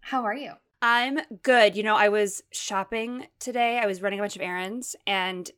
How are you? I'm good. You know, I was shopping today. I was running a bunch of errands, and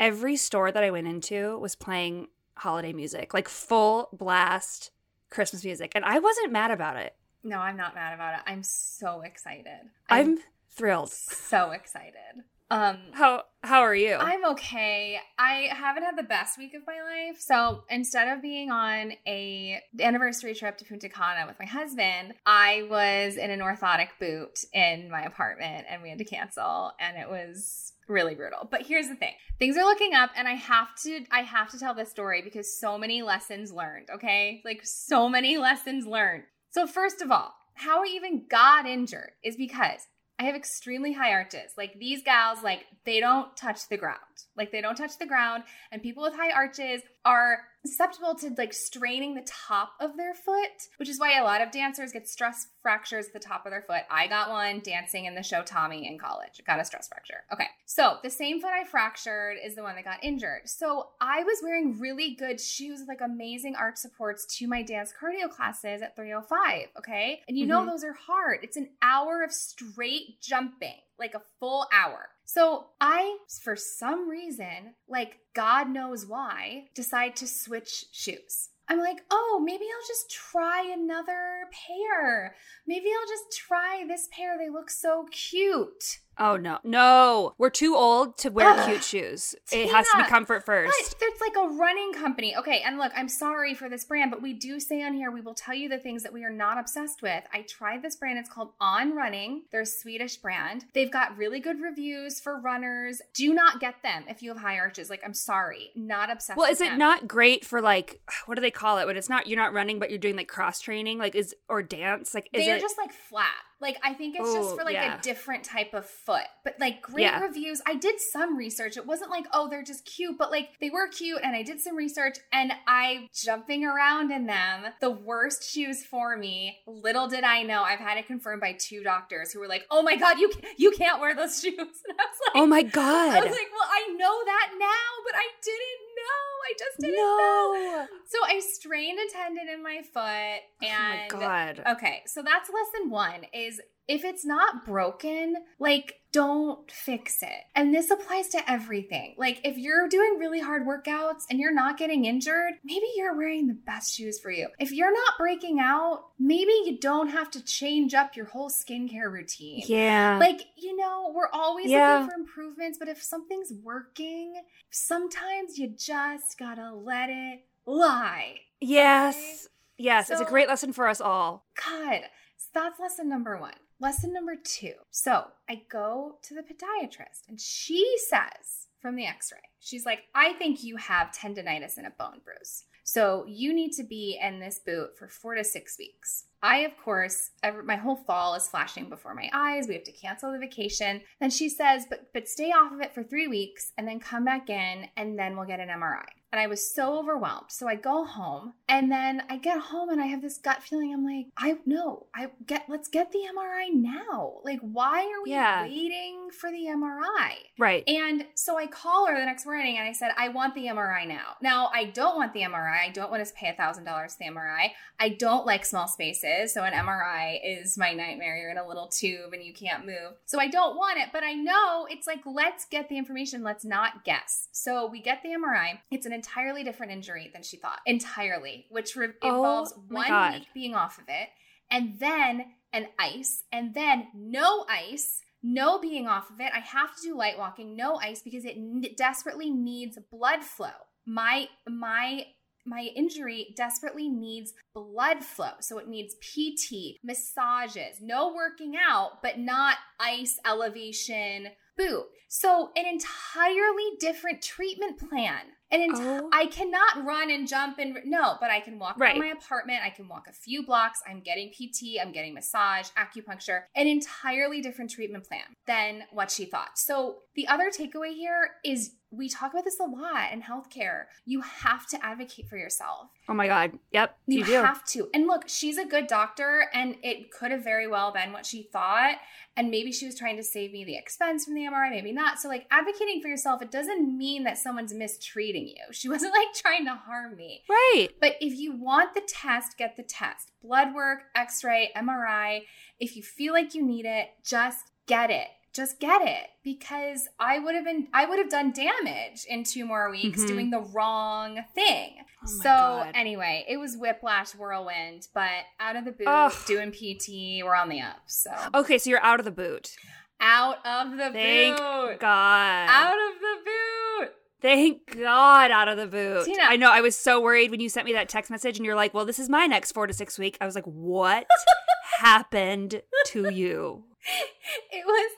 every store that I went into was playing holiday music, like full blast Christmas music. And I wasn't mad about it. No, I'm not mad about it. I'm so excited. I'm, I'm thrilled. So excited. Um how how are you? I'm okay. I haven't had the best week of my life. So instead of being on a anniversary trip to Punta Cana with my husband, I was in an orthotic boot in my apartment and we had to cancel and it was really brutal. But here's the thing. Things are looking up and I have to I have to tell this story because so many lessons learned, okay? Like so many lessons learned. So first of all, how I even got injured is because I have extremely high arches. Like these gals, like they don't touch the ground. Like they don't touch the ground. And people with high arches are susceptible to like straining the top of their foot, which is why a lot of dancers get stress fractures at the top of their foot. I got one dancing in the show Tommy in college. Got a stress fracture. Okay. So the same foot I fractured is the one that got injured. So I was wearing really good shoes with like amazing arch supports to my dance cardio classes at 305. Okay. And you mm-hmm. know those are hard. It's an hour of straight jumping, like a full hour. So I, for some reason, like God knows why, decide to switch shoes. I'm like, oh, maybe I'll just try another pair. Maybe I'll just try this pair. They look so cute. Oh no, no! We're too old to wear Ugh, cute shoes. Tina, it has to be comfort first. But it's like a running company. Okay, and look, I'm sorry for this brand, but we do say on here we will tell you the things that we are not obsessed with. I tried this brand. It's called On Running. They're a Swedish brand. They've got really good reviews for runners. Do not get them if you have high arches. Like, I'm sorry, not obsessed. Well, is it them. not great for like what do they call it when it's not you're not running but you're doing like cross training like is or dance like is they're it just like flat like I think it's Ooh, just oh, for like yeah. a different type of foot. But like great yeah. reviews. I did some research. It wasn't like, oh, they're just cute, but like they were cute and I did some research and I jumping around in them. The worst shoes for me. Little did I know I've had it confirmed by two doctors who were like, "Oh my god, you you can't wear those shoes." And I was like, "Oh my god." I was like, "Well, I know that now, but I didn't know. I just didn't no. know." So I strained a tendon in my foot and Oh my god. Okay, so that's lesson 1 is if it's not broken, like don't fix it. And this applies to everything. Like if you're doing really hard workouts and you're not getting injured, maybe you're wearing the best shoes for you. If you're not breaking out, maybe you don't have to change up your whole skincare routine. Yeah. Like, you know, we're always yeah. looking for improvements, but if something's working, sometimes you just got to let it lie. Yes. Okay? Yes, so, it's a great lesson for us all. God, so that's lesson number 1. Lesson number two. So I go to the podiatrist and she says from the x ray, she's like, I think you have tendonitis and a bone bruise. So you need to be in this boot for four to six weeks. I, of course, every, my whole fall is flashing before my eyes. We have to cancel the vacation. Then she says, but but stay off of it for three weeks and then come back in and then we'll get an MRI and I was so overwhelmed. So I go home and then I get home and I have this gut feeling. I'm like, I know, I get, let's get the MRI now. Like, why are we yeah. waiting for the MRI? Right. And so I call her the next morning and I said, I want the MRI now. Now, I don't want the MRI. I don't want to pay a $1,000 for the MRI. I don't like small spaces. So an MRI is my nightmare. You're in a little tube and you can't move. So I don't want it, but I know it's like, let's get the information. Let's not guess. So we get the MRI. It's an entirely different injury than she thought. Entirely, which re- oh, involves one God. week being off of it, and then an ice, and then no ice, no being off of it. I have to do light walking, no ice because it n- desperately needs blood flow. My my my injury desperately needs blood flow. So it needs PT, massages, no working out, but not ice elevation boot. So an entirely different treatment plan And ent- Oh. I cannot run and jump and no, but I can walk Right. around my apartment. I can walk a few blocks. I'm getting PT. I'm getting massage, acupuncture, an entirely different treatment plan than what she thought. So the other takeaway here is we talk about this a lot in healthcare. You have to advocate for yourself. Oh my god. Yep. You, You, have to. And look, she's a good doctor, and it could have very well been what she thought. And maybe she was trying to save me the expense from the MRI, maybe not. So, like, advocating for yourself, it doesn't mean that someone's mistreating you. She wasn't like trying to harm me. right. But if you want the test, get the test. Blood work, x ray, MRI. If you feel like you need it, just get it. Just get it because I would have been I would have done damage in two more weeks Mhm. doing the wrong thing. Oh so God. anyway, it was whiplash whirlwind, but out of the boot, Ugh. doing PT, we're on the up. So Okay, so you're out of the boot. out of the Thank boot. God. Out of the boot. Thank God out of the boot. Tina. I know. I was so worried when you sent me that text message and you're like, well, this is my next four to six week. I was like, what happened to you? It was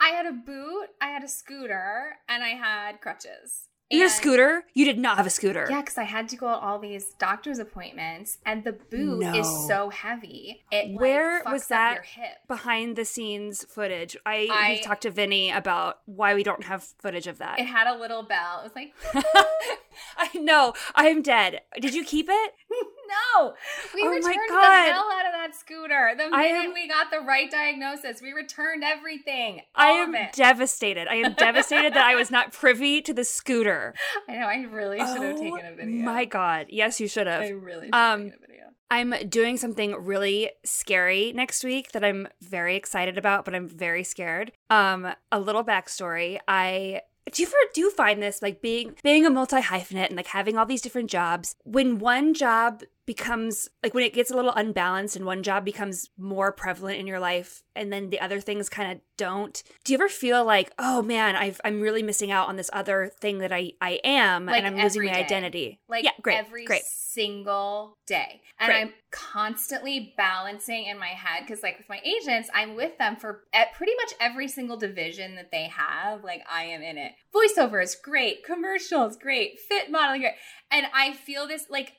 I had a boot, I had a scooter, and I had crutches. You had a scooter? You did not have a scooter. Yeah, because I had to go to all these doctor's appointments, and the boot No. is so heavy. It like, Where fucks was that. Behind the scenes footage. I, I- talked to Vinny about why we don't have footage of that. It had a little bell. It was like, I know. I am dead. Did you keep it? No, we Oh my returned the hell out of that scooter. The minute am- we got the right diagnosis, we returned everything. I am devastated. I am devastated that I was not privy to the scooter. I know. I really should have Oh taken a video. My God. Yes, you should have. I really should Um, have taken a video. I'm doing something really scary next week that I'm very excited about, but I'm very scared. Um, a little backstory. I do you ever do you find this like being being a multi hyphenate and like having all these different jobs when one job becomes like when it gets a little unbalanced and one job becomes more prevalent in your life and then the other things kind of don't do you ever feel like oh man I've, i'm really missing out on this other thing that i i am Like and i'm losing my day. identity Like yeah great every great single day. And Great. I'm constantly balancing in my head because, like, with my agents, I'm with them for at pretty much every single division that they have. Like, I am in it. Voiceover is great, commercials, great, fit modeling, great. And I feel this, like,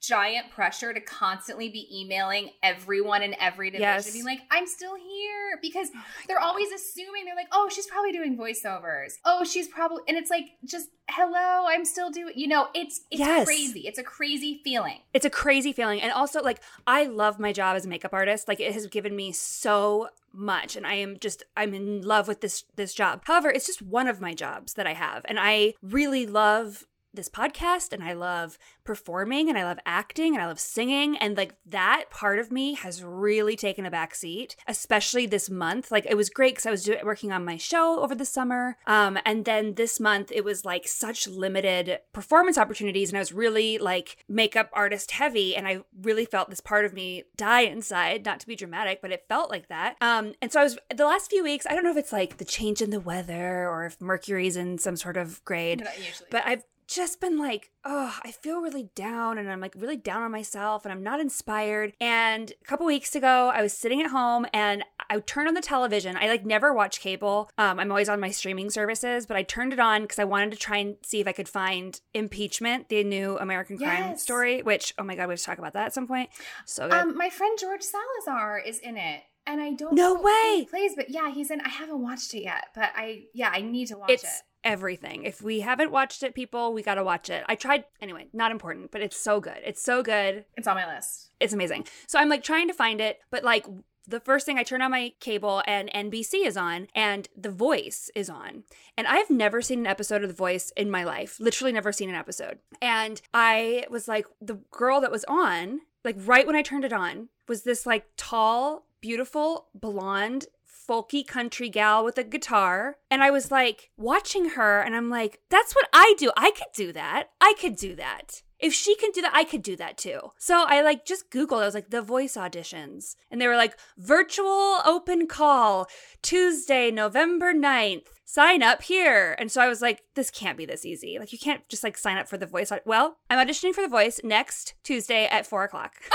giant pressure to constantly be emailing everyone in every division Yes. being like i'm still here because Oh they're God. always assuming they're like, oh, she's probably doing voiceovers. Oh, she's probably, and it's like, just hello, I'm still doing. You know, it's it's Yes. crazy. It's a crazy feeling. it's a crazy feeling and also like i love my job as a makeup artist like it has given me so much and i am just i'm in love with this this job however it's just one of my jobs that i have and i really love this podcast and I love performing and I love acting and I love singing and like that part of me has really taken a back seat especially this month. Like it was great cuz I was do- working on my show over the summer um and then this month it was like such limited performance opportunities and I was really like makeup artist heavy and I really felt this part of me die inside not to be dramatic but it felt like that. Um and so I was the last few weeks I don't know if it's like the change in the weather or if Mercury's in some sort of grade but I've just been like, oh, I feel really down and I'm like really down on myself and I'm not inspired. And a couple weeks ago, I was sitting at home and I turned on the television. I like never watch cable. Um, I'm always on my streaming services, but I turned it on because I wanted to try and see if I could find Impeachment, the new American crime Yes. story, which, oh my God, we have to talk about that at some point. So good. um, my friend George Salazar is in it. And I don't No know way! he plays, but yeah, he's in. I haven't watched it yet, but I yeah, I need to watch it's it. Everything. If we haven't watched it, people, we got to watch it. I tried, anyway, not important, but it's so good. It's so good. It's on my list. it's amazing. So I'm like trying to find it, but like the first thing I turn on my cable and NBC is on and The Voice is on. And I've never seen an episode of The Voice in my life. Literally never seen an episode. And I was like the girl that was on, like right when I turned it on, was this like tall, beautiful, blonde folky country gal with a guitar. And I was like watching her and I'm like, that's what I do. I could do that. I could do that. If she can do that, I could do that too. So I like just Googled, I was like, the voice auditions. And they were like, virtual open call, Tuesday, November 9th. Sign up here. And so I was like, this can't be this easy. Like, you can't just like sign up for the voice. Well, I'm auditioning for the voice next Tuesday at four o'clock.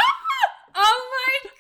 Oh my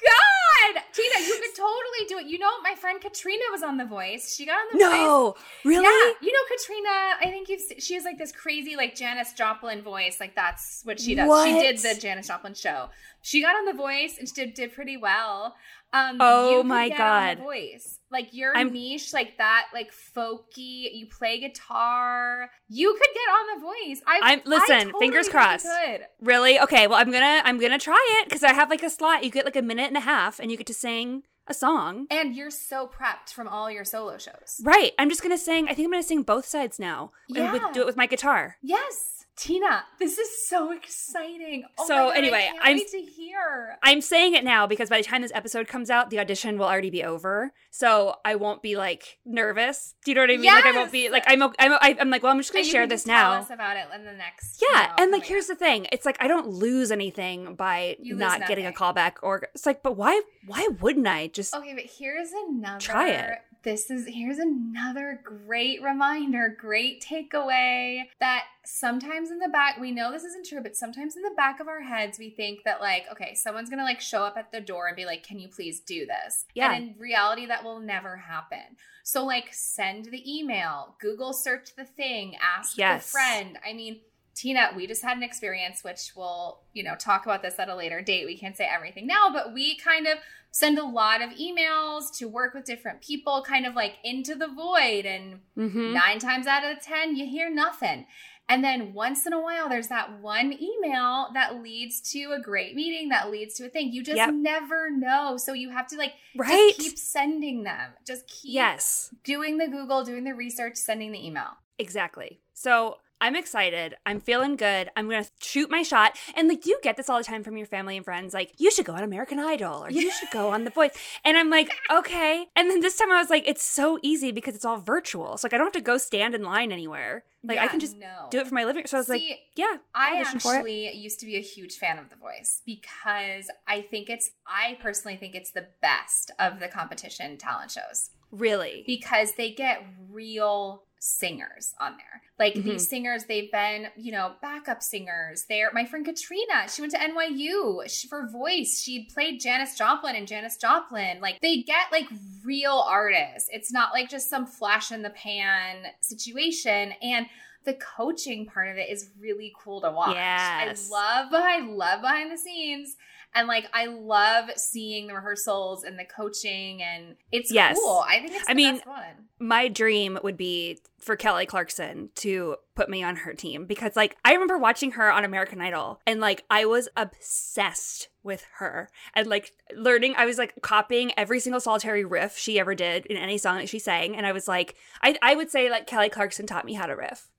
god, Tina, you could totally do it. You know, my friend Katrina was on The Voice. She got on The Voice. No, really? Yeah, you know Katrina. I think you've she has like this crazy like Janis Joplin voice. Like that's what she does. She did the Janis Joplin show. She got on The Voice and she did, did pretty well. Um, Oh my get on The God. Voice like your I'm- niche, like that, like folky. You play guitar. You could get on The Voice. I, I'm- I listen, totally fingers crossed. could. Really? Okay. Well, I'm gonna I'm gonna try it because I have like a slot. You get like a minute and a half, and you get to sing a song. And you're so prepped from all your solo shows. Right. I'm just gonna sing. I think I'm gonna sing both sides now. and Yeah. with, do it with my guitar. Yes. Tina, this is so exciting. Oh So, God, anyway, I I'm- to hear. I'm saying it now because by the time this episode comes out, the audition will already be over. So I won't be like nervous. Do you know what I mean? Like I won't be like I'm I'm I'm like well I'm just gonna And share this just tell now. us about it in the next. Yeah, and like here's up. the thing: it's like I don't lose anything by lose not getting a callback, or it's like, but why? Why wouldn't I just? Okay, but here's another. Try it. This is here's another great reminder, great takeaway that sometimes in the back we know this isn't true, but sometimes in the back of our heads we think that like, okay, someone's gonna like show up at the door and be like, "Can you please do this?" Yeah. And in reality, that will never happen. So like, send the email, Google search the thing, ask Yes. a friend. I mean. Tina, we just had an experience, which we'll, you know, talk about this at a later date. We can't say everything now, but we kind of send a lot of emails to work with different people, kind of like into the void. And Mhm. nine times out of 10, you hear nothing. And then once in a while, there's that one email that leads to a great meeting, that leads to a thing. You just Yep. never know. So you have to like Right? just keep sending them. Just keep yes, doing the Google, doing the research, sending the email. exactly. So I'm excited. I'm feeling good. I'm gonna shoot my shot. And like, you get this all the time from your family and friends. Like, you should go on American Idol, or you should go on The Voice. And I'm like, okay. And then this time I was like, it's so easy because it's all virtual. So like, I don't have to go stand in line anywhere. Like, I can just no. do it from my living. Room. So I was like, yeah, I for actually used to be a huge fan of The Voice because I think it's, I personally think it's the best of the competition talent shows really. because they get real singers on there. Like Mhm. these singers, they've been, you know, backup singers. They're my friend Katrina. She went to NYU she, for voice. She played Janis Joplin and Janis Joplin. Like they get like real artists. It's not like just some flash in the pan situation. And the coaching part of it is really cool to watch. Yes. I love, I love behind the scenes. And like I love seeing the rehearsals and the coaching and it's Yes. cool. I think it's the I mean, best one. my dream would be for Kelly Clarkson to put me on her team because like I remember watching her on American Idol and like I was obsessed with her and like learning I was like copying every single solitary riff she ever did in any song that she sang and I was like I I would say like Kelly Clarkson taught me how to riff.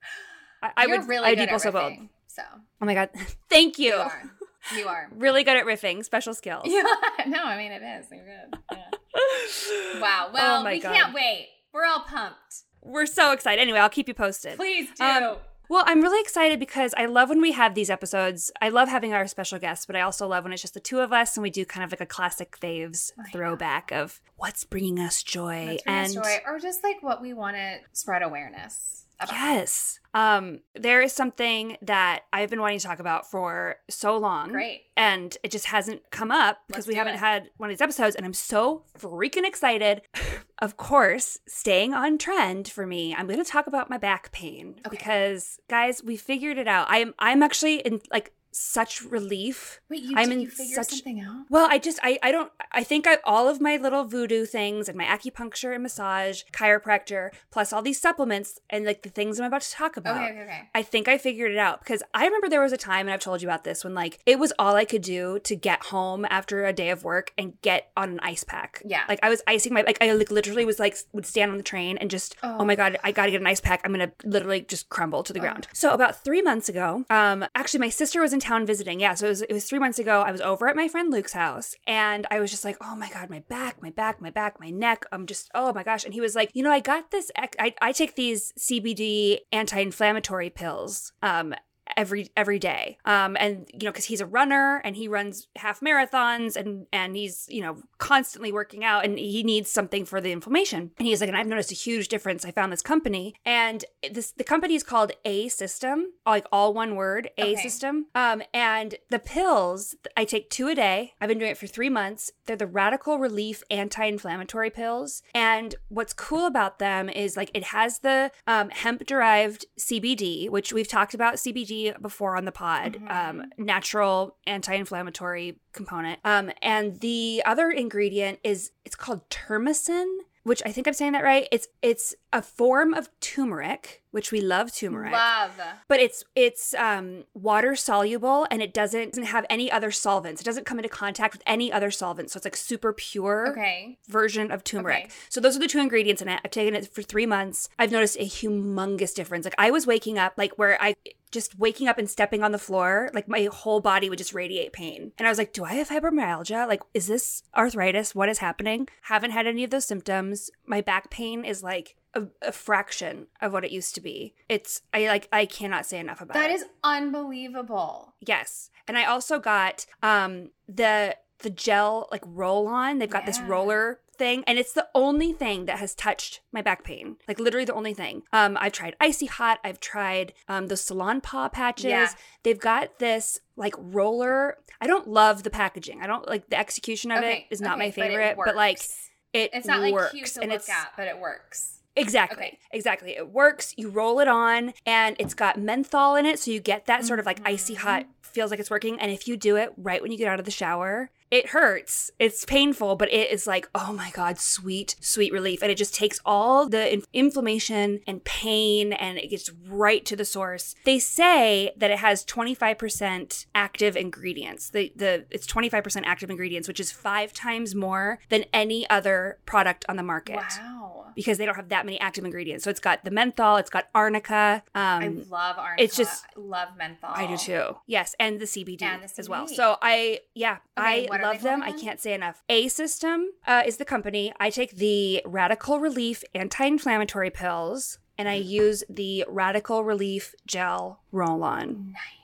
I, I would really I'd good be at so. So Oh my god. Thank you. you. You are. Really good at riffing, special skills. Yeah. No, I mean it is. You're good. Yeah. Wow. Well, Oh we God. can't wait. We're all pumped. We're so excited. Anyway, I'll keep you posted. Please do. Um, Well, I'm really excited because I love when we have these episodes. I love having our special guests, but I also love when it's just the two of us and we do kind of like a classic faves know. throwback of what's bringing us joy. Let's bring us and joy, or just like what we want to spread awareness. Yes, um, there is something that I've been wanting to talk about for so long. Great. And it just hasn't come up because Let's we haven't it. had one of these episodes, and I'm so freaking excited. of course, staying on trend for me, I'm going to talk about my back pain Okay. because, guys, we figured it out. I'm I'm actually in like such relief. Wait, you, I'm did in figure such- something out? Well, I just I I don't I think I all of my little voodoo things and my acupuncture and massage, chiropractor, plus all these supplements and like the things I'm about to talk about. Okay, okay, okay. I think I figured it out because I remember there was a time, and I've told you about this, when like it was all I could do to get home after a day of work and get on an ice pack. Yeah. Like I was icing my, like I like literally was like, would stand on the train and just, oh, Oh. my God, I gotta get an ice pack. I'm gonna literally just crumble to the Oh. ground. So about three months ago, um, actually my sister was in town visiting. Yeah. So it was, it was three months ago. I was over at my friend Luke's house and I was just like, oh my God, my back, my back, my back, my neck. I'm just, oh my gosh. And he was like, you know, I got this, I, I take these CBD anti-inflammatory pills. Um, every every day. Um and you know because he's a runner and he runs half marathons and and he's you know constantly working out and he needs something for the inflammation. And he's like and i've noticed a huge difference. I found this company. And this the company is called a system like all one word a Okay. system. Um and the pills i take two a day. I've been doing it for three months. They're the radical relief anti-inflammatory pills. And what's cool about them is like it has the um, hemp derived cbd which we've talked about cbd before on the pod Mhm. um, natural anti-inflammatory component um, and the other ingredient is it's called Turmacin which i think i'm saying that right it's it's a form of turmeric which we love turmeric Love. but it's it's um, water soluble and it doesn't, doesn't have any other solvents. It doesn't come into contact with any other solvents, so it's like super pure Okay. version of turmeric. Okay. So those are the two ingredients in it. I've taken it for three months. I've noticed a humongous difference. Like I was waking up, like where I just waking up and stepping on the floor, like my whole body would just radiate pain. And I was like, do I have fibromyalgia? Like, is this arthritis? What is happening? Haven't had any of those symptoms. My back pain is like a, a fraction of what it used to be. It's I like I cannot say enough about That it. is unbelievable. Yes. And I also got um the the gel like roll on. They've got this roller thing and it's the only thing that has touched my back pain. Like literally the only thing. Um I've tried icy hot, I've tried um those Salonpas patches. Yeah. They've got this like roller. I don't love the packaging. I don't like the execution of it is not okay, my favorite, but, like works. it it's not like cute to and look it's at, but it works. Exactly. Okay. Exactly. It works. You roll it on and it's got menthol in it. So you get that sort of like icy Mm-hmm. hot, feels like it's working. And if you do it right when you get out of the shower, it hurts. It's painful, but it is like, oh my God, sweet, sweet relief. And it just takes all the in- inflammation and pain and it gets right to the source. They say that it has 25% active ingredients. The, the, it's 25% active ingredients, which is five times more than any other product on the market Wow. Because they don't have that many active ingredients. So it's got the menthol, it's got arnica. I Um, love arnica. it's just- I love menthol. I do too. Yes, and the CBD, And the as well. So I, yeah, Okay, I love them. I can't say enough. A System uh, is the company. I take the Radical Relief anti-inflammatory pills, and I use the Radical Relief gel roll-on. Nice.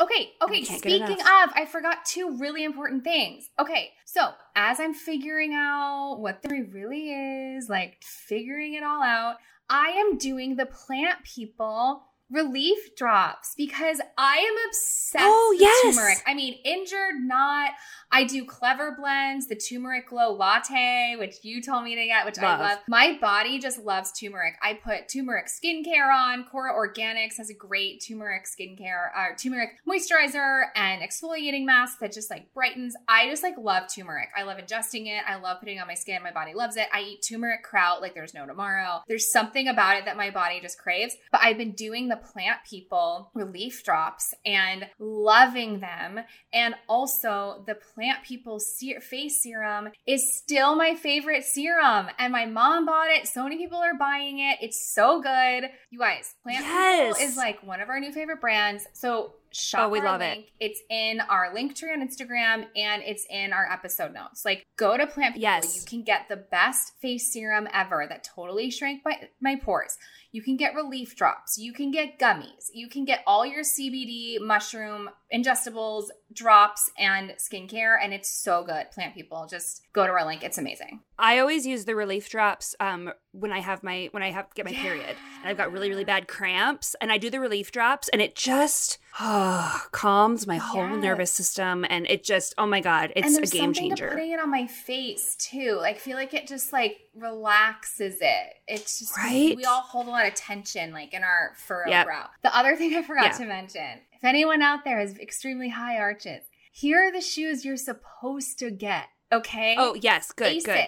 Okay, okay, speaking of, I forgot two really important things. Okay, so as I'm figuring out what the really is, like figuring it all out, I am doing the plant people relief drops because I am obsessed Oh, with yes. turmeric. I mean, injured, not. I do Clevr Blends, the turmeric glow latte, which you told me to get, which Love. I love. My body just loves turmeric. I put turmeric skincare on. Kora Organics has a great turmeric skincare, uh, turmeric moisturizer and exfoliating mask that just like brightens. I just like love turmeric. I love ingesting it. I love putting it on my skin. My body loves it. I eat turmeric kraut like there's no tomorrow. There's something about it that my body just craves. But I've been doing the plant people relief drops and loving them. And also the plant people ser- face serum is still my favorite serum. And my mom bought it. So many people are buying it. It's so good. You guys, plant Yes. people is like one of our new favorite brands. So shop Oh, we love it. It's in our link tree on Instagram and it's in our episode notes. Like go to Plant People. Yes. You can get the best face serum ever that totally shrank my, my pores. You can get relief drops. You can get gummies. You can get all your CBD, mushroom, ingestibles, drops, and skincare. And it's so good. Plant People. Just go to our link. It's amazing. I always use the relief drops um, when I have my when I have get my period and I've got really really bad cramps and I do the relief drops and it just oh, calms my whole Yes. nervous system and it just oh my god it's a game changer. putting it on my face too. Like, I feel like it just like relaxes it. It's just Right? We all hold a lot of tension, like in our furrowed Yep. brow. The other thing I forgot Yeah. to mention: if anyone out there has extremely high arches, here are the shoes you're supposed to get. Okay. Oh yes, good Asics. good.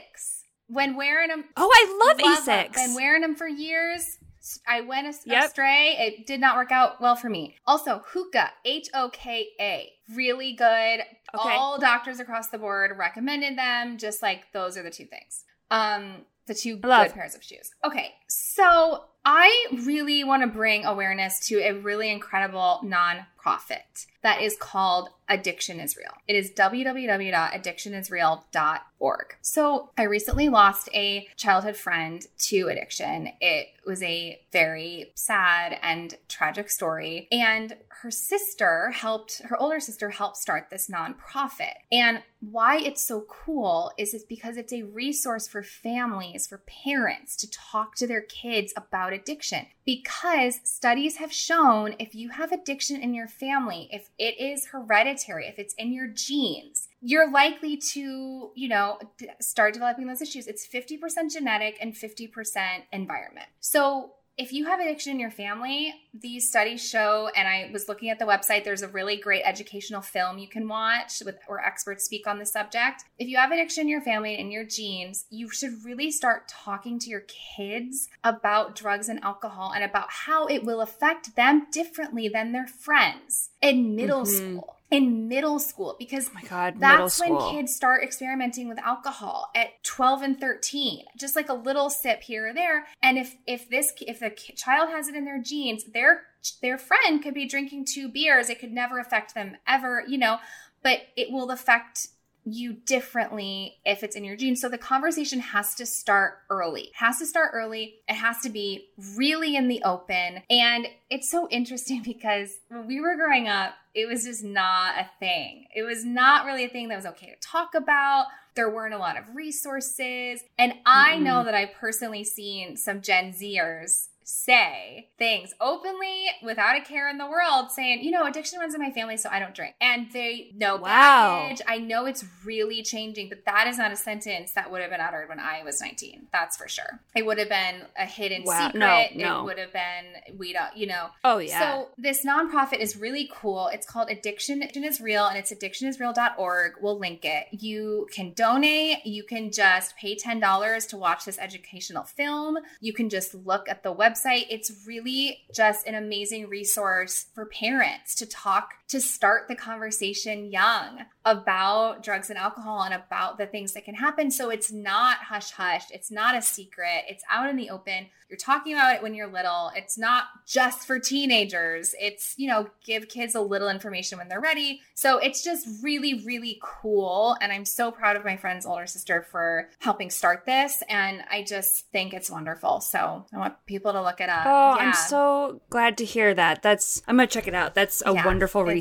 When wearing them, Oh, I love, love. Asics. Been wearing them for years. I went as- Yep. astray. It did not work out well for me. Also, Hoka, H O K A, really good. Okay. All doctors across the board recommended them. Just like those are the two things. Um, the two love. good pairs of shoes. Okay, so I really want to bring awareness to a really incredible nonprofit that is called Addiction is Real. It is www.addictionisreal.org. So I recently lost a childhood friend to addiction. It was a very sad and tragic story. And her sister helped, her older sister helped start this nonprofit. And why it's so cool is it's because it's a resource for families, for parents to talk to their kids about addiction. Because studies have shown if you have addiction in your family, if it is hereditary, if it's in your genes, you're likely to, you know, start developing those issues. It's 50% genetic and 50% environment. So if you have addiction in your family, these studies show, and I was looking at the website, there's a really great educational film you can watch with where experts speak on the subject. If you have addiction in your family and in your genes, you should really start talking to your kids about drugs and alcohol and about how it will affect them differently than their friends in middle mm-hmm. school in middle school because oh my god that's when kids start experimenting with alcohol at 12 and 13 just like a little sip here or there. And if if this if the child has it in their genes their their friend could be drinking two beers. It could never affect them ever you know but it will affect you differently if it's in your genes. So the conversation has to start early. It has to start early. It has to be really in the open. And it's so interesting because when we were growing up, it was just not a thing. It was not really a thing that was okay to talk about. There weren't a lot of resources. And I mm-hmm. know that I've personally seen some Gen Zers say things openly without a care in the world saying, you know, addiction runs in my family, so I don't drink. And they know wow. Package. I know it's really changing, but that is not a sentence that would have been uttered when I was 19. That's for sure. It would have been a hidden wow. secret. No, no. It would have been, we don't, you know. Oh, yeah. So this nonprofit is really cool. It's called Addiction, Addiction is Real, and it's addictionisreal.org. We'll link it. You can donate. You can just pay $10 to watch this educational film. You can just look at the website website. It's really just an amazing resource for parents to talk, to start the conversation young about drugs and alcohol and about the things that can happen. So it's not hush hush, it's not a secret, it's out in the open. You're talking about it when you're little. It's not just for teenagers. It's, you know, give kids a little information when they're ready. So it's just really, really cool. And I'm so proud of my friend's older sister for helping start this. And I just think it's wonderful. So I want people to look it up. Oh, yeah. I'm so glad to hear that. That's, I'm going to check it out. That's a yeah, wonderful resource.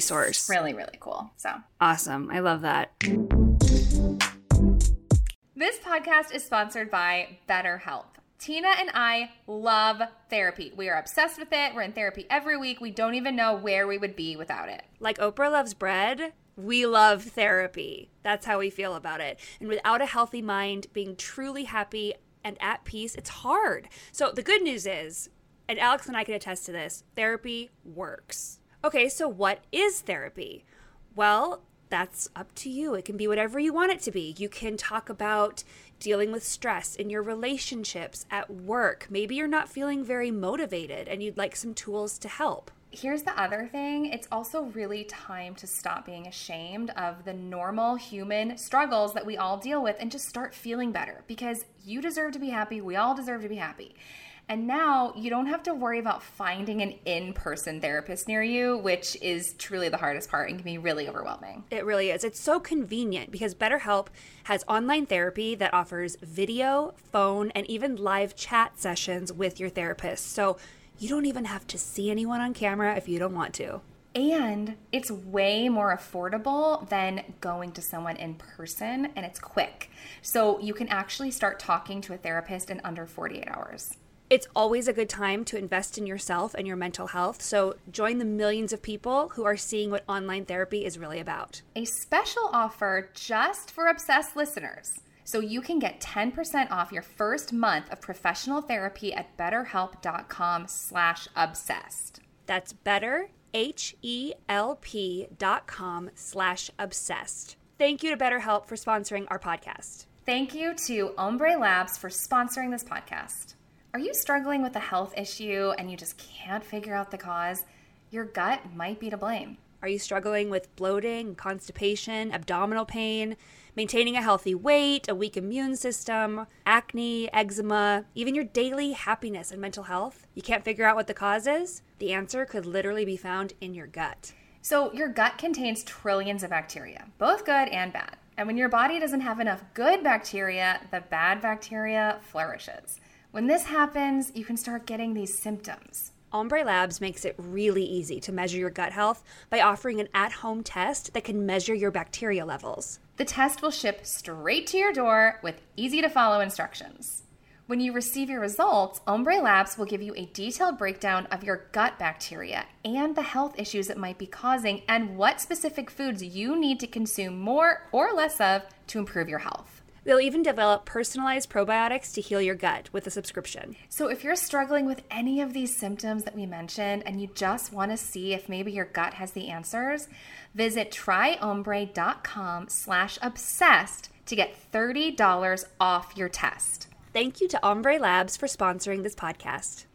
Really, really cool. So awesome. I love that. This podcast is sponsored by BetterHelp. Tina and I love therapy. We are obsessed with it. We're in therapy every week. We don't even know where we would be without it. Like Oprah loves bread, we love therapy. That's how we feel about it. And without a healthy mind, being truly happy and at peace, it's hard. So the good news is, and Alex and I can attest to this, therapy works. Okay, so what is therapy? Well, that's up to you. It can be whatever you want it to be. You can talk about dealing with stress in your relationships, at work. Maybe you're not feeling very motivated and you'd like some tools to help. Here's the other thing it's also really time to stop being ashamed of the normal human struggles that we all deal with and just start feeling better because you deserve to be happy. We all deserve to be happy. And now you don't have to worry about finding an in person therapist near you, which is truly the hardest part and can be really overwhelming. It really is. It's so convenient because BetterHelp has online therapy that offers video, phone, and even live chat sessions with your therapist. So you don't even have to see anyone on camera if you don't want to. And it's way more affordable than going to someone in person and it's quick. So you can actually start talking to a therapist in under 48 hours. It's always a good time to invest in yourself and your mental health. So join the millions of people who are seeing what online therapy is really about. A special offer just for obsessed listeners. So you can get 10% off your first month of professional therapy at betterhelp.com slash obsessed. That's better, H-E-L-P dot com slash obsessed. Thank you to BetterHelp for sponsoring our podcast. Thank you to Ombre Labs for sponsoring this podcast. Are you struggling with a health issue and you just can't figure out the cause? Your gut might be to blame. Are you struggling with bloating, constipation, abdominal pain, maintaining a healthy weight, a weak immune system, acne, eczema, even your daily happiness and mental health? You can't figure out what the cause is? The answer could literally be found in your gut. So, your gut contains trillions of bacteria, both good and bad. And when your body doesn't have enough good bacteria, the bad bacteria flourishes. When this happens, you can start getting these symptoms. Ombre Labs makes it really easy to measure your gut health by offering an at home test that can measure your bacteria levels. The test will ship straight to your door with easy to follow instructions. When you receive your results, Ombre Labs will give you a detailed breakdown of your gut bacteria and the health issues it might be causing, and what specific foods you need to consume more or less of to improve your health. They'll even develop personalized probiotics to heal your gut with a subscription. So, if you're struggling with any of these symptoms that we mentioned and you just want to see if maybe your gut has the answers, visit tryombre.com slash obsessed to get $30 off your test. Thank you to Ombre Labs for sponsoring this podcast.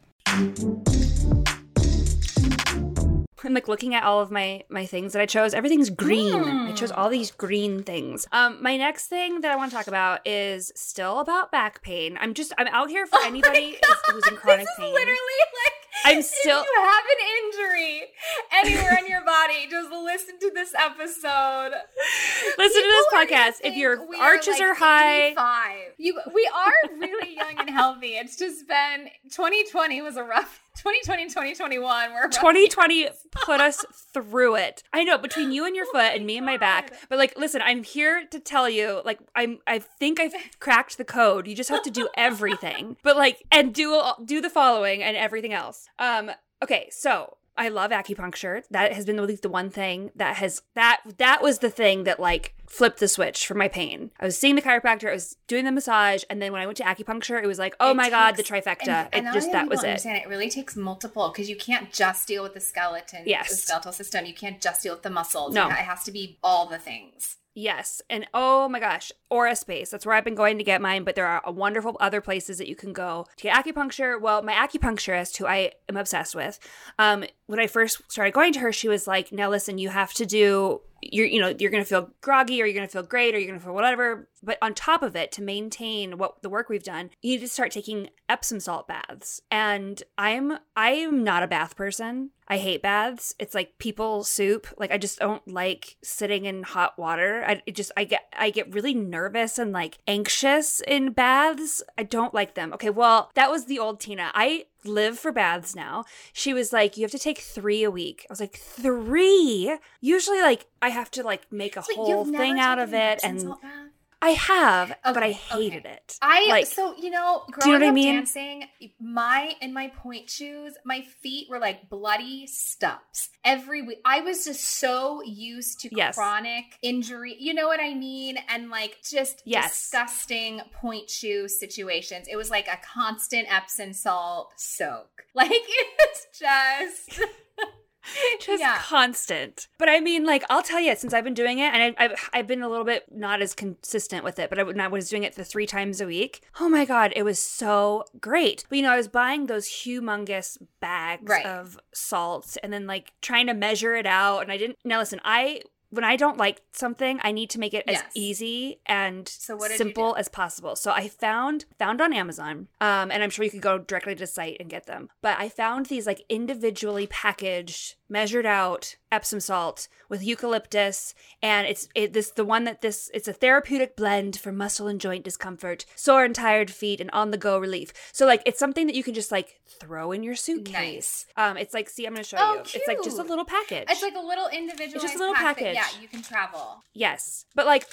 I'm like looking at all of my my things that I chose. Everything's green. I chose all these green things. Um, my next thing that I want to talk about is still about back pain. I'm just I'm out here for Oh anybody who's in chronic this is pain. literally like I'm still- If you have an injury anywhere in your body, just listen to this episode. Listen to this People are gonna podcast. If your arches like are high, 85. You, we are really young and healthy. It's just been 2020 was a rough 2020 and 2021 were rough 2020 put us through it. I know between you and your foot and me and my back. But like listen, I'm here to tell you like I'm I think I've cracked the code. You just have to do everything. But like and do do the following and everything else. Um okay, so I love acupuncture. That has been the, the one thing that has that that was the thing that like flipped the switch for my pain. I was seeing the chiropractor, I was doing the massage, and then when I went to acupuncture, it was like, oh It my god, the trifecta. And, and it just that was it. understand it. really takes multiple because you can't just deal with the skeleton, Yes. the skeletal system. You can't just deal with the muscles. No. it has to be all the things. Yes. And oh my gosh, Aura Space. That's where I've been going to get mine, but there are wonderful other places that you can go to get acupuncture. Well, my acupuncturist, who I am obsessed with, um, when I first started going to her, she was like, now listen, you have to do you're you know you're gonna feel groggy or you're gonna feel great or you're gonna feel whatever but on top of it to maintain what the work we've done you need to start taking epsom salt baths and i'm i'm not a bath person i hate baths it's like people soup like i just don't like sitting in hot water i it just i get i get really nervous and like anxious in baths i don't like them okay well that was the old tina i live for baths now. She was like, you have to take three a week. I was like, three? Usually, like, I have to like make a Wait, whole thing out of it, and? I have, but I hated okay. it. I like, so you know, Do you know growing what I up mean? dancing, my in my point shoes, my feet were like bloody stubs every week. I was just so used to Yes. chronic injury. You know what I mean? And like just Yes. disgusting point shoe situations. It was like a constant Epsom salt soak. Like it's just just Yeah. constant. But I mean, like, I'll tell you, since I've been doing it, and I, I've, I've been a little bit not as consistent with it, but I, I was doing it the three times a week, oh my God, it was so great. But, you know, I was buying those humongous bags Right. of salt and then, like, trying to measure it out. And I didn't, now listen, I, when I don't like something, I need to make it as easy and So simple as possible. So I found found on Amazon, um, and I'm sure you could go directly to the site and get them. But I found these like individually packaged, measured out Epsom salt with eucalyptus, and it's it this the one that this it's a therapeutic blend for muscle and joint discomfort, sore and tired feet, and on the go relief. So like it's something that you can just like throw in your suitcase. Um, it's like see, I'm gonna show Oh, you. It's like just a little package. it's like a little individualized little pack that, package. Yeah, you can travel. Yes, but like,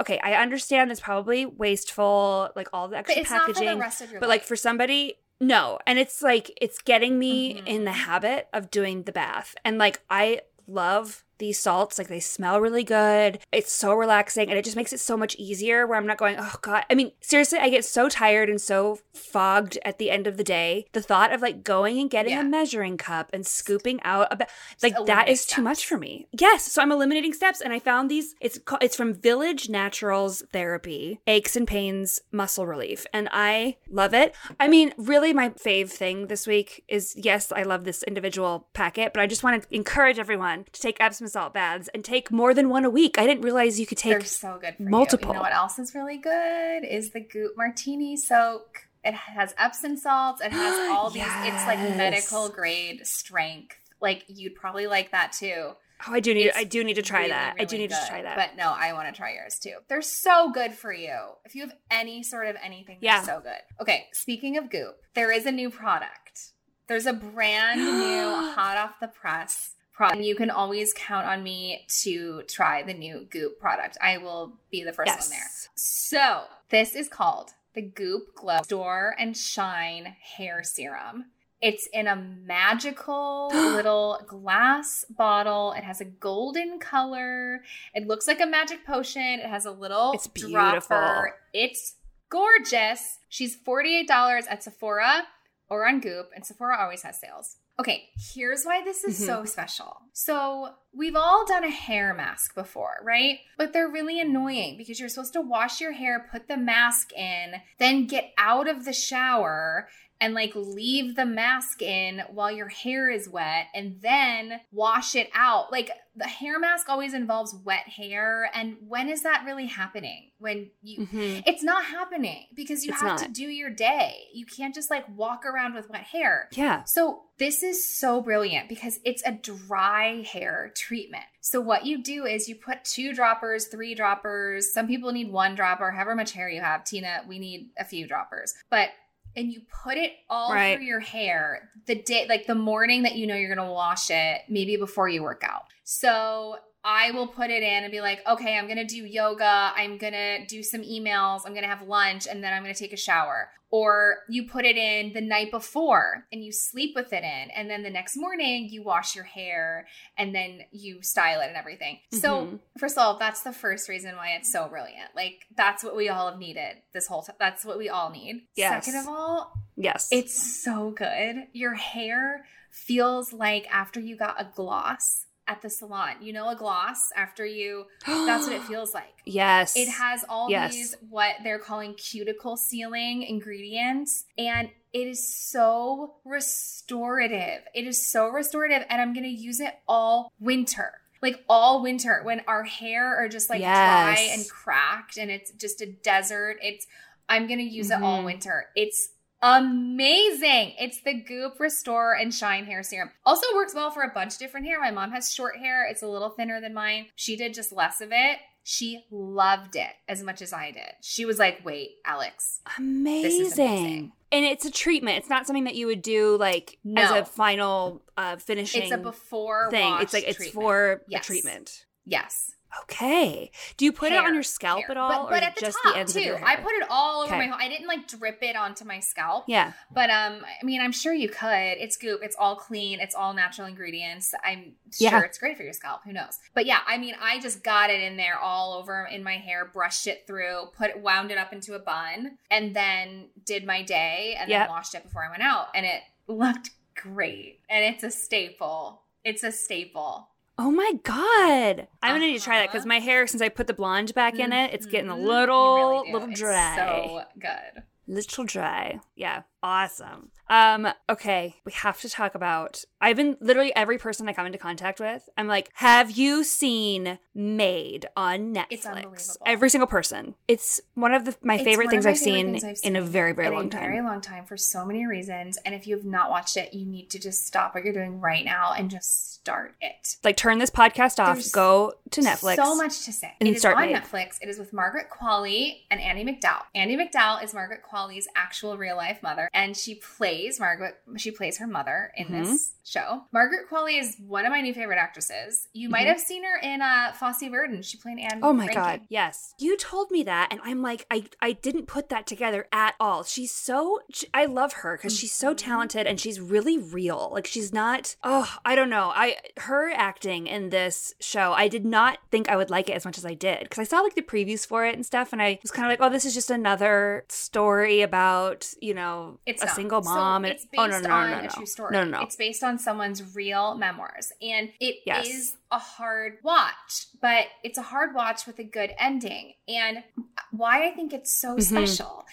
okay, I understand it's probably wasteful, like all the But extra for packaging. the rest of your but life. like for somebody, no, and it's like it's getting me Mhm. in the habit of doing the bath, and like I love these salts like they smell really good. It's so relaxing and it just makes it so much easier where i'm not going oh god. I mean seriously i get so tired and so fogged at the end of the day. The thought of like going and getting Yeah. a measuring cup and scooping out a ba- like that is is too much for me. Yes so i'm eliminating steps and i found these it's ca- it's from village naturals therapy aches and pains muscle relief and i love it. I mean really my fave thing this week is yes i love this individual packet but i just want to encourage everyone to take epsom Epsom salt baths and take more than one a week. I didn't realize you could take. They're so good for you. multiple. You know what else is really good is the Goop Martini Soak. It has Epsom salts. It has all these. It's like medical grade strength. Like you'd probably like that too. Oh, I do need. It's I do need to try really, that. I do really need to try that. But no, I want to try yours too. They're so good for you. If you have any sort of anything, Yeah. so good. Okay, speaking of Goop, there is a new product. There's a brand new, hot off the press product. And you can always count on me to try the new Goop product. I will be the first one there. So, this is called the Goop Glow Store and Shine Hair Serum. It's in a magical little glass bottle. It has a golden color. It looks like a magic potion. It has a little It's beautiful. dropper. It's gorgeous. She's $48 at Sephora or on Goop, and Sephora always has sales. Okay, here's why this is Mhm. so special. So, we've all done a hair mask before, right? But they're really annoying because you're supposed to wash your hair, put the mask in, then get out of the shower and like leave the mask in while your hair is wet and then wash it out. Like the hair mask always involves wet hair. And when is that really happening? When you, Mhm. it's not happening because you It's have to do your day. You can't just like walk around with wet hair. Yeah. So, this is so brilliant because it's a dry hair treatment. So, what you do is you put two droppers, three droppers. Some people need one dropper, however much hair you have. Tina, we need a few droppers. But and you put it all Right. through your hair the day like the morning that you know you're going to wash it, maybe before you work out. So, I will put it in and be like, okay, I'm gonna do yoga. I'm gonna do some emails. I'm gonna have lunch and then I'm gonna take a shower. Or you put it in the night before and you sleep with it in. And then the next morning you wash your hair and then you style it and everything. So, Mhm. first of all, that's the first reason why it's so brilliant. Like, that's what we all have needed this whole time. That's what we all need. Yes. Second of all, Yes. it's so good. Your hair feels like after you got a gloss at the salon. You know, a gloss after you, that's what it feels like. Yes. It has all Yes. these, what they're calling cuticle sealing ingredients. And it is so restorative. It is so restorative. And I'm going to use it all winter. Like all winter when our hair are just like dry and cracked and it's just a desert. It's, I'm going to use it all Mhm. winter. It's amazing. It's the Goop Restore and Shine Hair Serum. Also works well for a bunch of different hair. My mom has short hair. It's a little thinner than mine. She did just less of it. She loved it as much as I did. She was like, "Wait, Alex, amazing. amazing. And it's a treatment. It's not something that you would do like as a final uh finishing it's a before thing. It's like it's treatment. for Yes. a treatment. yes." Okay. Do you put it on your scalp hair. at all, But, but or at the just top the ends too. of your hair? I put it all over Okay. my. I didn't like drip it onto my scalp. yeah. But um, I mean, I'm sure you could. It's Goop. It's all clean. It's all natural ingredients. I'm sure Yeah. it's great for your scalp. Who knows? But yeah, I mean, I just got it in there all over in my hair, brushed it through, put it, wound it up into a bun, and then did my day, and Yep. then washed it before I went out, and it looked great. And it's a staple. It's a staple. Oh my god! I'm gonna need to try that because Uh-huh. my hair, since I put the blonde back in it, it's getting a. Little, really do. little It's dry. so good. little dry. Yeah, awesome. Um, okay, we have to talk about. I've been literally every person I come into contact with. I'm like, have you seen Maid on Netflix? It's unbelievable. Every single person. It's one of the my It's favorite things my I've favorite seen things I've in a very, very long a very time. long time for so many reasons. And if you have not watched it, you need to just stop what you're doing right now and just start it. Like, turn this podcast off. There's go to Netflix. So much to say. and it is on Maid. Netflix. It is with Margaret Qualley and Andie MacDowell. Andie MacDowell is Margaret Qualley's actual real life mother, and she plays Margaret. She plays her mother in Mm-hmm. this show. Margaret Qualley is one of my new favorite actresses. You might Mhm. have seen her in uh, Fosse Verdon. She played Anne. Oh my Reinking. god, yes. You told me that and I'm like I I didn't put that together at all. She's so she- I love her cuz she's so Mhm. talented and she's really real. Like she's not oh, I don't know. I her acting in this show, I did not think I would like it as much as I did cuz I saw like the previews for it and stuff and I was kind of like, "Oh, this is just another story about, you know, It's a not. single So mom and it's oh based no no on no no. a true story. No no no. It's based on someone's real memoirs, and it is Yes. a hard watch, but it's a hard watch with a good ending. And why I think it's so Mhm. special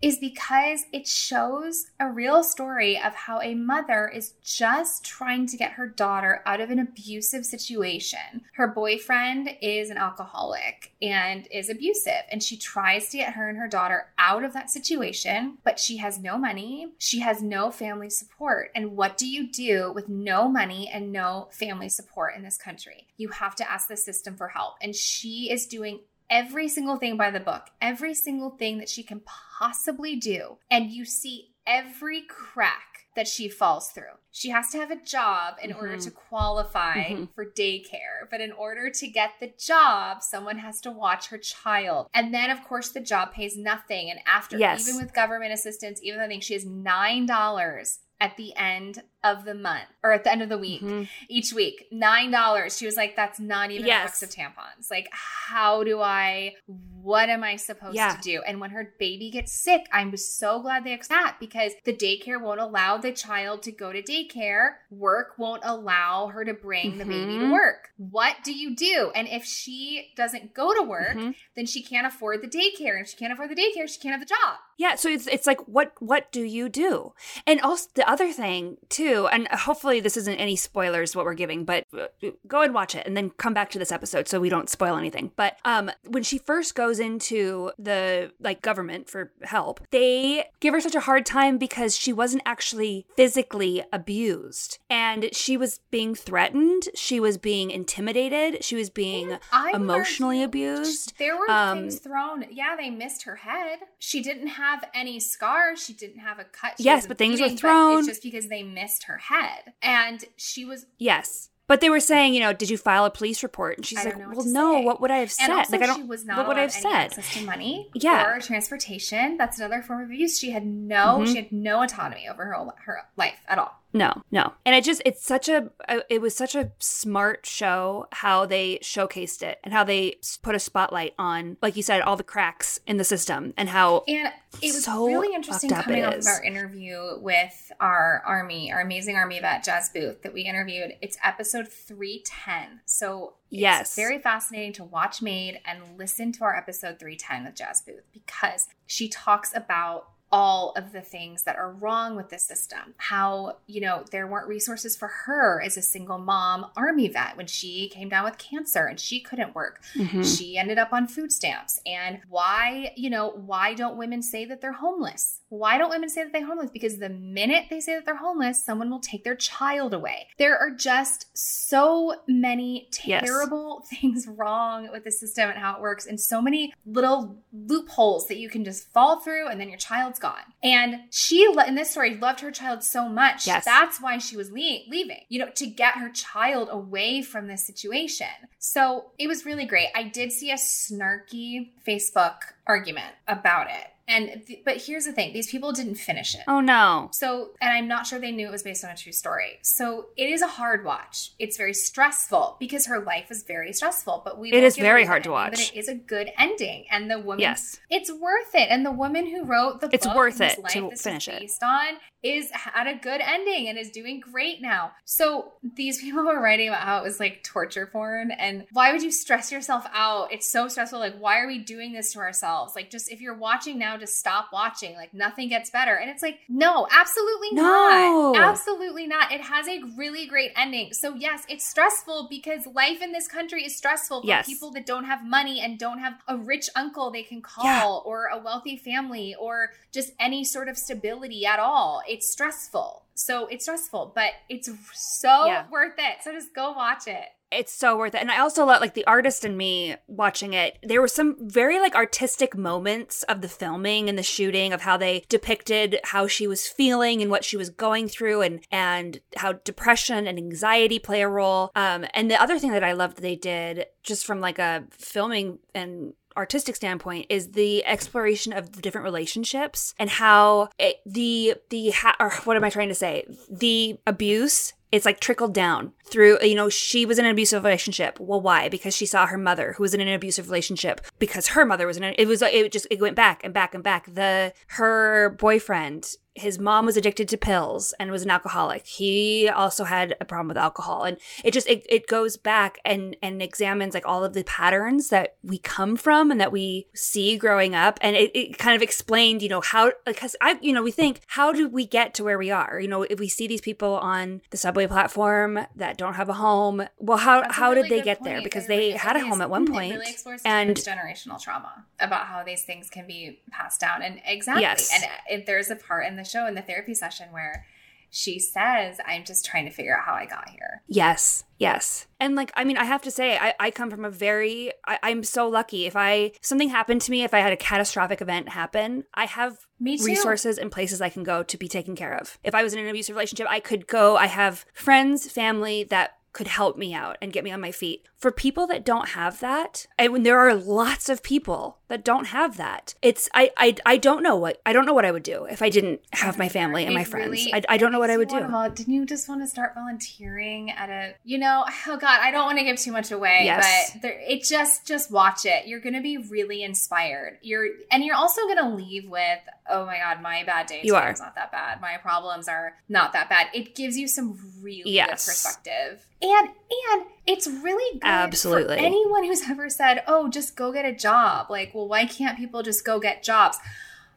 is because it shows a real story of how a mother is just trying to get her daughter out of an abusive situation. Her boyfriend is an alcoholic and is abusive, and she tries to get her and her daughter out of that situation, but she has no money. She has no family support. And what do you do with no money and no family support in this country? You have to ask the system for help. And she is doing every single thing by the book, every single thing that she can possibly do. And you see every crack that she falls through. She has to have a job in mm-hmm. order to qualify mm-hmm. for daycare. But in order to get the job, someone has to watch her child. And then, of course, the job pays nothing. And after, yes. even with government assistance, even though I think she has $9 at the end of the month or at the end of the week mm-hmm. each week nine dollars she was like that's not even yes. a box of tampons like how do i what am i supposed yeah. to do and when her baby gets sick i'm so glad they accept that because the daycare won't allow the child to go to daycare work won't allow her to bring mm-hmm. the baby to mm-hmm. work what do you do and if she doesn't go to work mm-hmm. then she can't afford the daycare and if she can't afford the daycare she can't have the job yeah so it's, it's like what what do you do and also the other thing too and hopefully this isn't any spoilers what we're giving, but uh, go and watch it and then come back to this episode so we don't spoil anything. But um when she first goes into the like government for help, they give her such a hard time because she wasn't actually physically abused and she was being threatened, she was being intimidated, she was being emotionally abused. There were um, things thrown. Yeah, they missed her head. She didn't have any scars, she didn't have a cut. She yes, but things were thrown. It's just because they missed her head. And she was Yes. But they were saying, you know, did you file a police report? And she's like, well, no. Say. What would I have said? Like, I don't. She was not what would I have said? Access to money, yeah, or transportation. That's another form of abuse. She had no. Mm-hmm. She had no autonomy over her her life at all. No, no. And it just it's such a it was such a smart show how they showcased it and how they put a spotlight on like you said all the cracks in the system and how And it was so really interesting coming off of our interview with our army, our amazing army vet Jazz Booth that we interviewed. It's episode 310. So yes. very fascinating to watch Maid and listen to our episode 310 with Jazz Booth because she talks about all of the things that are wrong with the system. How, you know, there weren't resources for her as a single mom army vet when she came down with cancer and she couldn't work. Mm-hmm. She ended up on food stamps. And why, you know, why don't women say that they're homeless? Why don't women say that they're homeless? Because the minute they say that they're homeless, someone will take their child away. There are just so many terrible yes. things wrong with the system and how it works, and so many little loopholes that you can just fall through, and then your child's gone. And she, in this story, loved her child so much. Yes. That's why she was le- leaving, you know, to get her child away from this situation. So it was really great. I did see a snarky Facebook argument about it and th- but here's the thing: these people didn't finish it. Oh no! So, and I'm not sure they knew it was based on a true story. So it is a hard watch. It's very stressful because her life is very stressful. But we it is very hard to watch. But it is a good ending, and the woman, yes, it's worth it. And the woman who wrote the it's book, worth it to finish it based on is had a good ending and is doing great now. So these people were writing about how it was like torture porn and why would you stress yourself out? It's so stressful. Like, why are we doing this to ourselves? Like, just if you're watching now, just stop watching. Like, nothing gets better. And it's like, no, absolutely no. not. Absolutely not. It has a really great ending. So, yes, it's stressful because life in this country is stressful for yes. people that don't have money and don't have a rich uncle they can call yeah. or a wealthy family or just any sort of stability at all it's stressful. So it's stressful, but it's so yeah. worth it. So just go watch it. It's so worth it. And I also love like the artist in me watching it. There were some very like artistic moments of the filming and the shooting of how they depicted how she was feeling and what she was going through and and how depression and anxiety play a role. Um and the other thing that I loved they did just from like a filming and artistic standpoint is the exploration of the different relationships and how it, the the ha- or what am I trying to say? The abuse it's like trickled down through you know she was in an abusive relationship. Well why? Because she saw her mother who was in an abusive relationship because her mother was in an, it was it just it went back and back and back. The her boyfriend his mom was addicted to pills and was an alcoholic. He also had a problem with alcohol. And it just it, it goes back and and examines like all of the patterns that we come from and that we see growing up. And it, it kind of explained, you know, how because I you know, we think, how do we get to where we are? You know, if we see these people on the subway platform that don't have a home, well how That's how really did they get there? Because they really- had a home at one it point. really explores and- generational trauma about how these things can be passed down. And exactly. Yes. And it, there's a part in the show in the therapy session where she says, I'm just trying to figure out how I got here. Yes, yes. And like, I mean, I have to say, I, I come from a very, I, I'm so lucky. If I, if something happened to me, if I had a catastrophic event happen, I have resources and places I can go to be taken care of. If I was in an abusive relationship, I could go, I have friends, family that could help me out and get me on my feet. For people that don't have that, and when there are lots of people that don't have that, it's I I, I don't know what I don't know what I would do if I didn't have my family and It my friends. really- I, I don't know what I would do. vol- didn't you just want to start volunteering at a, you know, oh God, I don't want to give too much away, Yes. but there, it just, just watch it. You're going to be really inspired. You're, and you're also going to leave with, oh my God, my bad day You are. not that bad. My problems are not that bad. It gives you some really Yes. good perspective. And, and it's really good Absolutely. for anyone who's ever said, oh, just go get a job. Like, well, why can't people just go get jobs?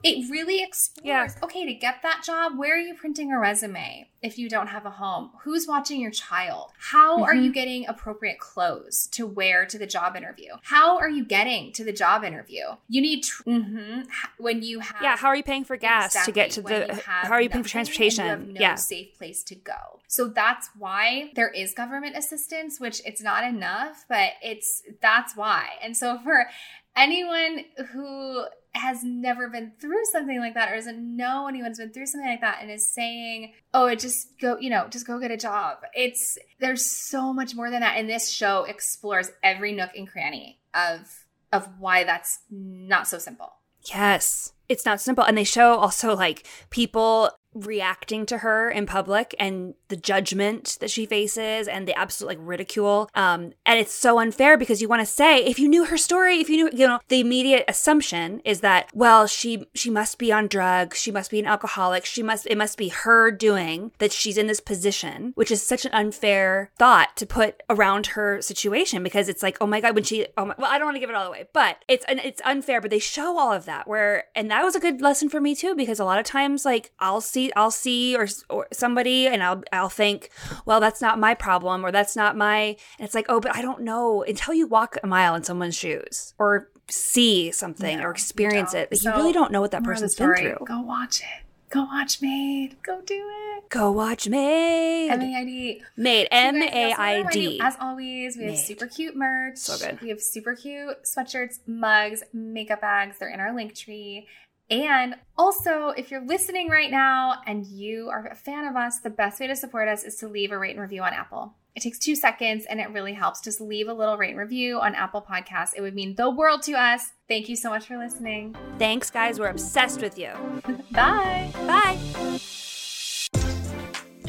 It really explores Yeah. okay to get that job where are you printing a resume if you don't have a home who's watching your child how are Mhm. you getting appropriate clothes to wear to the job interview how are you getting to the job interview you need tr- mhm. when you have Yeah, how are you paying for gas to get to the? How are you paying for transportation? No yeah, safe place to go. So that's why there is government assistance, which it's not enough, but it's that's why. And so for anyone who has never been through something like that or doesn't know anyone's been through something like that and is saying, "Oh, it just go, you know, just go get a job." It's there's so much more than that and this show explores every nook and cranny of of why that's not so simple. yes, it's not simple, and they show also like people reacting to her in public and the judgment that she faces and the absolute like ridicule. Um and it's so unfair because you want to say if you knew her story if you knew you know the immediate assumption is that well she she must be on drugs she must be an alcoholic she must it must be her doing that she's in this position which is such an unfair thought to put around her situation because it's like oh my god when she oh my, well I don't want to give it all away but it's and it's unfair but they show all of that where and that was a good lesson for me too because a lot of times like I'll see I'll see or, or somebody and I'll I'll think well that's not my problem or that's not my and it's like oh but I don't know until you walk a mile in someone's shoes or see something No, or experience it like, So, you really don't know what that Moral of the person's been through Go watch it. Go watch Maid. Go do it. go watch Maid M A I D. Maid M A I D As always, we have Maid. super cute merch. So good. We have super cute sweatshirts, mugs, makeup bags. They're in our link tree. And also, if you're listening right now and you are a fan of us, the best way to support us is to leave a rate and review on Apple. It takes two seconds and it really helps. Just leave a little rate and review on Apple Podcasts. It would mean the world to us. Thank you so much for listening. thanks guys we're obsessed with you Bye. Bye.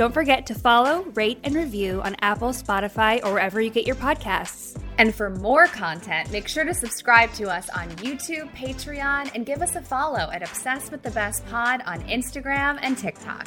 Don't forget to follow, rate, and review on Apple, Spotify, or wherever you get your podcasts. And for more content, make sure to subscribe to us on YouTube, Patreon, and give us a follow at Obsessed with the Best Pod on Instagram and TikTok.